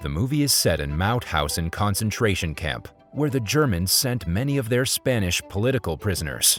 The movie is set in Mauthausen concentration camp, where the Germans sent many of their Spanish political prisoners.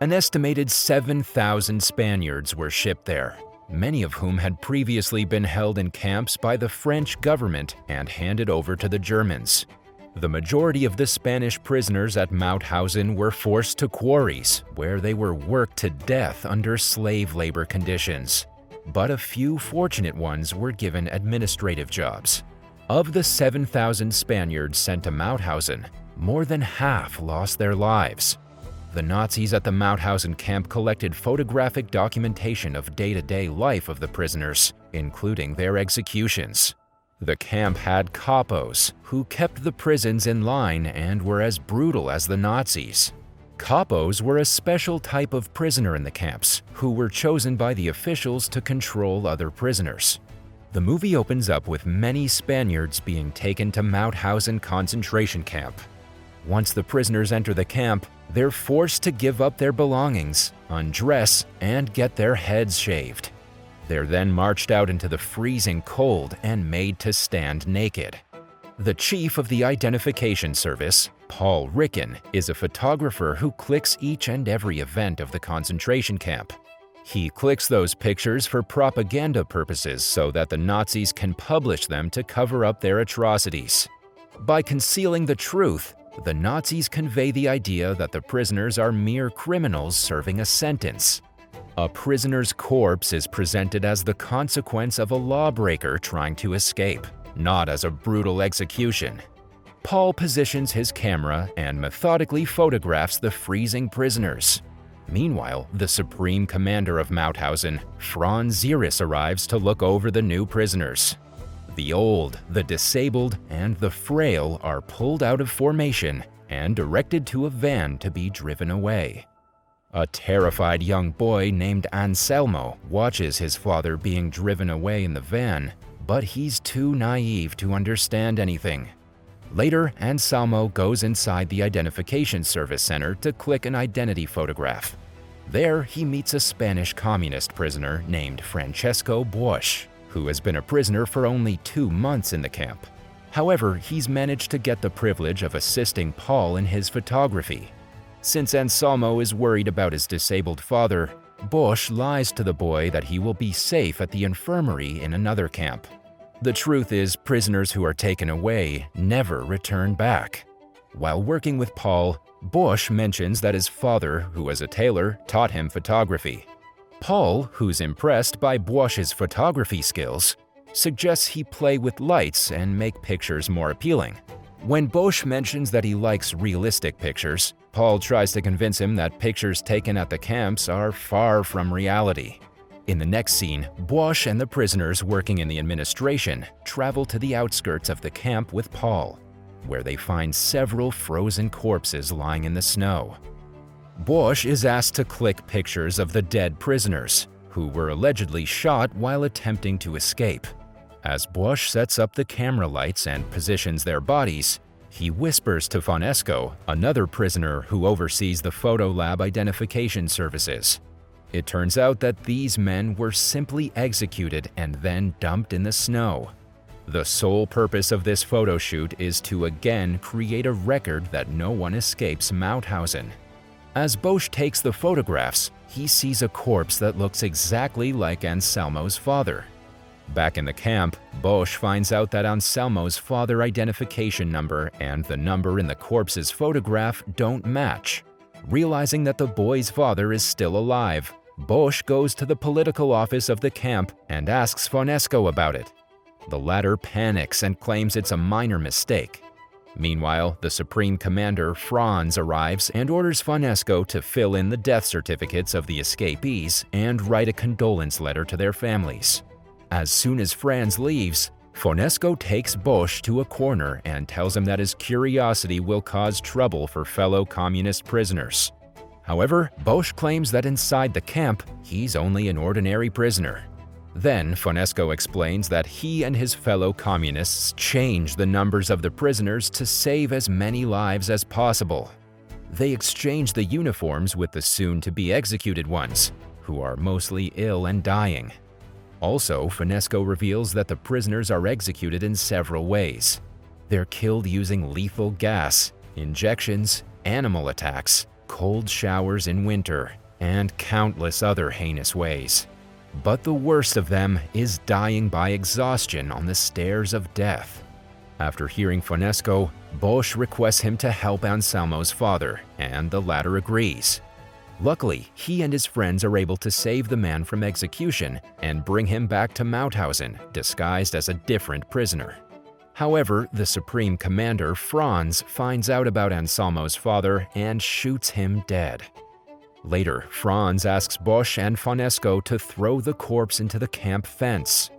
An estimated 7,000 Spaniards were shipped there, many of whom had previously been held in camps by the French government and handed over to the Germans. The majority of the Spanish prisoners at Mauthausen were forced to quarries, where they were worked to death under slave labor conditions. But a few fortunate ones were given administrative jobs. Of the 7,000 Spaniards sent to Mauthausen, more than half lost their lives. The Nazis at the Mauthausen camp collected photographic documentation of day-to-day life of the prisoners, including their executions. The camp had capos, who kept the prisons in line and were as brutal as the Nazis. Capos were a special type of prisoner in the camps, who were chosen by the officials to control other prisoners. The movie opens up with many Spaniards being taken to Mauthausen concentration camp. Once the prisoners enter the camp, they're forced to give up their belongings, undress, and get their heads shaved. They're then marched out into the freezing cold and made to stand naked. The chief of the identification service, Paul Ricken, is a photographer who clicks each and every event of the concentration camp. He clicks those pictures for propaganda purposes so that the Nazis can publish them to cover up their atrocities. By concealing the truth, the Nazis convey the idea that the prisoners are mere criminals serving a sentence. A prisoner's corpse is presented as the consequence of a lawbreaker trying to escape, not as a brutal execution. Paul positions his camera and methodically photographs the freezing prisoners. Meanwhile, the supreme commander of Mauthausen, Franz Ziereis, arrives to look over the new prisoners. The old, the disabled, and the frail are pulled out of formation and directed to a van to be driven away. A terrified young boy named Anselmo watches his father being driven away in the van, but he's too naive to understand anything. Later, Anselmo goes inside the Identification Service Center to click an identity photograph. There, he meets a Spanish communist prisoner named Francesco Boix who has been a prisoner for only two months in the camp. However, he's managed to get the privilege of assisting Paul in his photography. Since Anselmo is worried about his disabled father, Boix lies to the boy that he will be safe at the infirmary in another camp. The truth is, prisoners who are taken away never return back. While working with Paul, Boix mentions that his father, who was a tailor, taught him photography. Paul, who's impressed by Boix's photography skills, suggests he play with lights and make pictures more appealing. When Boix mentions that he likes realistic pictures, Paul tries to convince him that pictures taken at the camps are far from reality. In the next scene, Boix and the prisoners working in the administration travel to the outskirts of the camp with Paul, where they find several frozen corpses lying in the snow. Boix is asked to click pictures of the dead prisoners, who were allegedly shot while attempting to escape. As Boix sets up the camera lights and positions their bodies, he whispers to Fonesco, another prisoner who oversees the Photo Lab identification services. It turns out that these men were simply executed and then dumped in the snow. The sole purpose of this photo shoot is to again create a record that no one escapes Mauthausen. As Boix takes the photographs, he sees a corpse that looks exactly like Anselmo's father. Back in the camp, Boix finds out that Anselmo's father identification number and the number in the corpse's photograph don't match. Realizing that the boy's father is still alive, Boix goes to the political office of the camp and asks Fonesco about it. The latter panics and claims it's a minor mistake. Meanwhile, the Supreme Commander Franz arrives and orders Fonesco to fill in the death certificates of the escapees and write a condolence letter to their families. As soon as Franz leaves, Fonesco takes Boix to a corner and tells him that his curiosity will cause trouble for fellow communist prisoners. However, Boix claims that inside the camp, he's only an ordinary prisoner then Fonesco explains that he and his fellow communists change the numbers of the prisoners to save as many lives as possible. They exchange the uniforms with the soon-to-be executed ones, who are mostly ill and dying. Also, Fonesco reveals that the prisoners are executed in several ways. They're killed using lethal gas, injections, animal attacks, cold showers in winter, and countless other heinous ways. But the worst of them is dying by exhaustion on the stairs of death. After hearing Fonesco, Boix requests him to help Anselmo's father, and the latter agrees. Luckily, he and his friends are able to save the man from execution and bring him back to Mauthausen, disguised as a different prisoner. However, the Supreme Commander, Franz, finds out about Anselmo's father and shoots him dead. Later, Franz asks Boix and Fonesco to throw the corpse into the camp fence.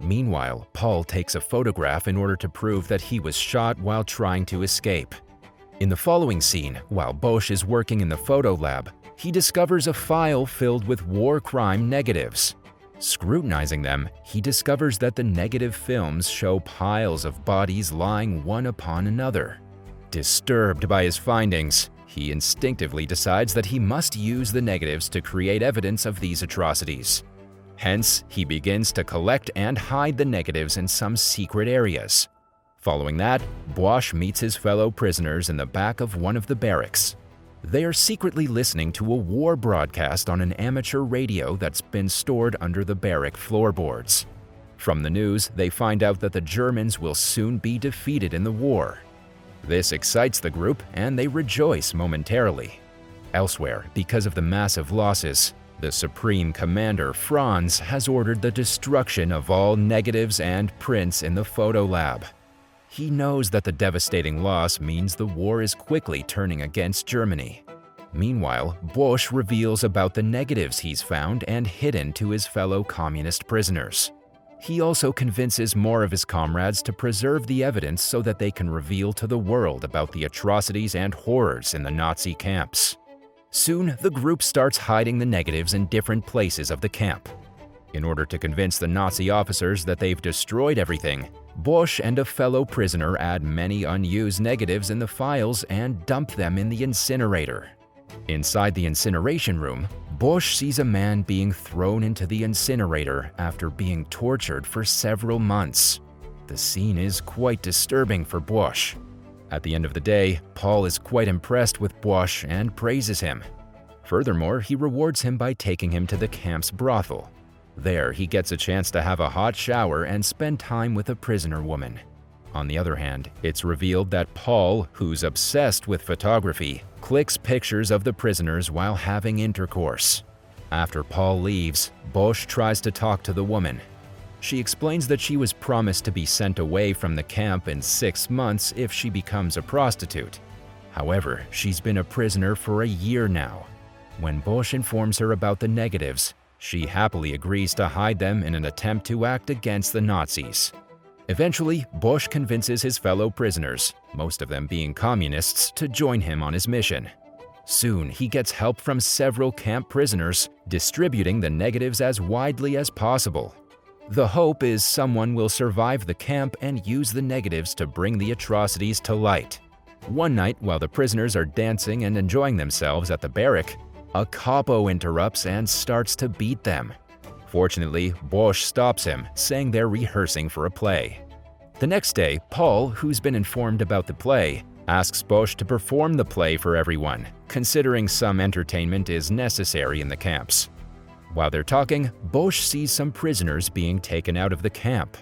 Meanwhile, Paul takes a photograph in order to prove that he was shot while trying to escape. In the following scene, while Boix is working in the photo lab, he discovers a file filled with war crime negatives. Scrutinizing them, he discovers that the negative films show piles of bodies lying one upon another. Disturbed by his findings, he instinctively decides that he must use the negatives to create evidence of these atrocities. Hence, he begins to collect and hide the negatives in some secret areas. Following that, Boix meets his fellow prisoners in the back of one of the barracks. They are secretly listening to a war broadcast on an amateur radio that's been stored under the barrack floorboards. From the news, they find out that the Germans will soon be defeated in the war. This excites the group and they rejoice momentarily. Elsewhere, because of the massive losses, the Supreme Commander Franz has ordered the destruction of all negatives and prints in the photo lab. He knows that the devastating loss means the war is quickly turning against Germany. Meanwhile, Boix reveals about the negatives he's found and hidden to his fellow communist prisoners. He also convinces more of his comrades to preserve the evidence so that they can reveal to the world about the atrocities and horrors in the Nazi camps. Soon, the group starts hiding the negatives in different places of the camp. In order to convince the Nazi officers that they've destroyed everything, Boix and a fellow prisoner add many unused negatives in the files and dump them in the incinerator. Inside the incineration room, Boix sees a man being thrown into the incinerator after being tortured for several months. The scene is quite disturbing for Boix. At the end of the day, Paul is quite impressed with Boix and praises him. Furthermore, he rewards him by taking him to the camp's brothel. There, he gets a chance to have a hot shower and spend time with a prisoner woman. On the other hand, it's revealed that Paul, who's obsessed with photography, clicks pictures of the prisoners while having intercourse. After Paul leaves, Boix tries to talk to the woman. She explains that she was promised to be sent away from the camp in six months if she becomes a prostitute. However, she's been a prisoner for a year now. When Boix informs her about the negatives, she happily agrees to hide them in an attempt to act against the Nazis. Eventually, Boix convinces his fellow prisoners, most of them being communists, to join him on his mission. Soon, he gets help from several camp prisoners, distributing the negatives as widely as possible. The hope is someone will survive the camp and use the negatives to bring the atrocities to light. One night, while the prisoners are dancing and enjoying themselves at the barrack, a capo interrupts and starts to beat them. Fortunately, Boix stops him, saying they're rehearsing for a play. The next day, Paul, who's been informed about the play, asks Boix to perform the play for everyone, considering some entertainment is necessary in the camps. While they're talking, Boix sees some prisoners being taken out of the camp.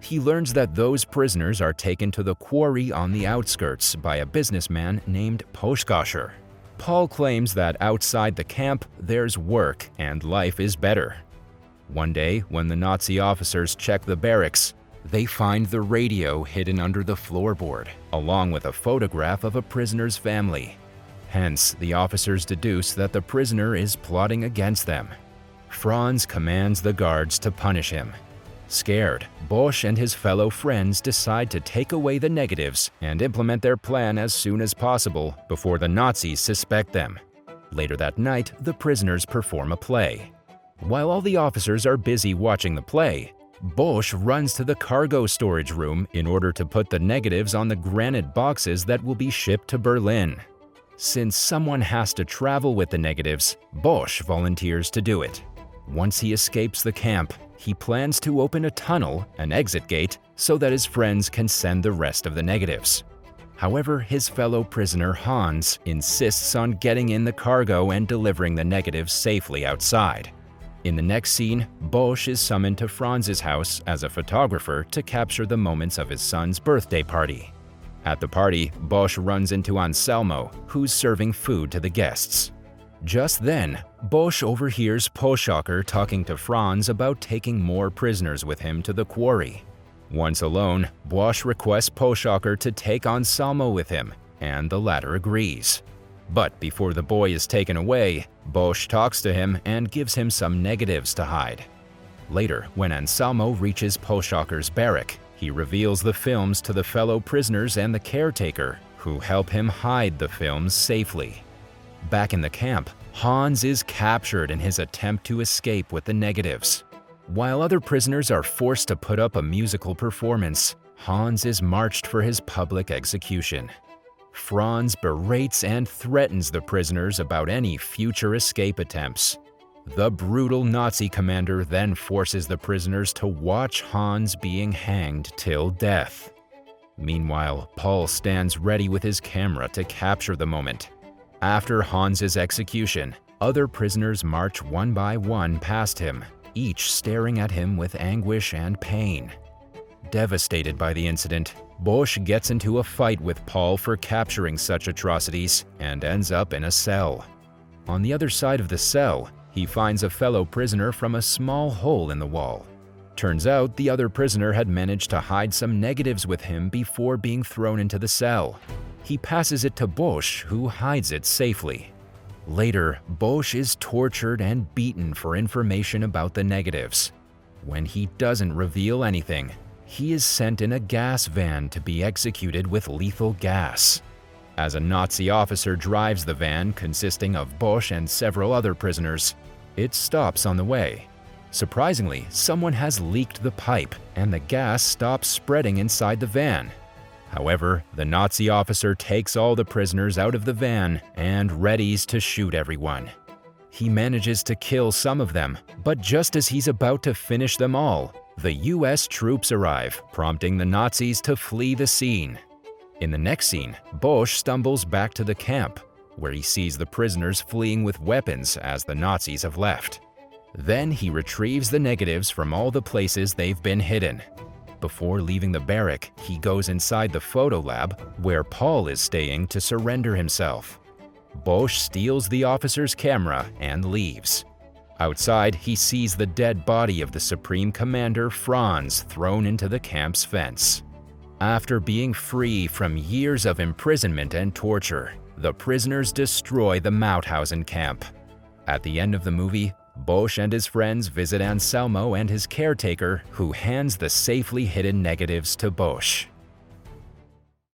He learns that those prisoners are taken to the quarry on the outskirts by a businessman named Poschacher. Paul claims that outside the camp, there's work and life is better. One day, when the Nazi officers check the barracks, they find the radio hidden under the floorboard, along with a photograph of a prisoner's family. Hence, the officers deduce that the prisoner is plotting against them. Franz commands the guards to punish him, Scared, Boix and his fellow friends decide to take away the negatives and implement their plan as soon as possible before the Nazis suspect them. Later that night, the prisoners perform a play. While all the officers are busy watching the play, Boix runs to the cargo storage room in order to put the negatives on the granite boxes that will be shipped to Berlin. Since someone has to travel with the negatives, Boix volunteers to do it. Once he escapes the camp, he plans to open a tunnel, an exit gate, so that his friends can send the rest of the negatives. However, his fellow prisoner Hans insists on getting in the cargo and delivering the negatives safely outside. In the next scene, Boix is summoned to Franz's house as a photographer to capture the moments of his son's birthday party. At the party, Boix runs into Anselmo, who's serving food to the guests. Just then, Boix overhears Poschacher talking to Franz about taking more prisoners with him to the quarry. Once alone, Boix requests Poschacher to take Anselmo with him, and the latter agrees. But before the boy is taken away, Boix talks to him and gives him some negatives to hide. Later, when Anselmo reaches Poschacher's barrack, he reveals the films to the fellow prisoners and the caretaker, who help him hide the films safely. Back in the camp, Hans is captured in his attempt to escape with the negatives. While other prisoners are forced to put up a musical performance, Hans is marched for his public execution. Franz berates and threatens the prisoners about any future escape attempts. The brutal Nazi commander then forces the prisoners to watch Hans being hanged till death. Meanwhile, Paul stands ready with his camera to capture the moment. After Hans's execution, other prisoners march one by one past him, each staring at him with anguish and pain. Devastated by the incident, Boix gets into a fight with Paul for capturing such atrocities and ends up in a cell. On the other side of the cell, he finds a fellow prisoner from a small hole in the wall. Turns out the other prisoner had managed to hide some negatives with him before being thrown into the cell. He passes it to Boix, who hides it safely. Later, Boix is tortured and beaten for information about the negatives. When he doesn't reveal anything, he is sent in a gas van to be executed with lethal gas. As a Nazi officer drives the van consisting of Boix and several other prisoners, it stops on the way. Surprisingly, someone has leaked the pipe and the gas stops spreading inside the van. However, the Nazi officer takes all the prisoners out of the van and readies to shoot everyone. He manages to kill some of them, but just as he's about to finish them all, the US troops arrive, prompting the Nazis to flee the scene. In the next scene, Boix stumbles back to the camp, where he sees the prisoners fleeing with weapons as the Nazis have left. Then he retrieves the negatives from all the places they've been hidden. Before leaving the barrack, he goes inside the photo lab, where Paul is staying to surrender himself. Boix steals the officer's camera and leaves. Outside, he sees the dead body of the Supreme Commander Franz thrown into the camp's fence. After being free from years of imprisonment and torture, the prisoners destroy the Mauthausen camp. At the end of the movie, Boix and his friends visit Anselmo and his caretaker, who hands the safely hidden negatives to Boix.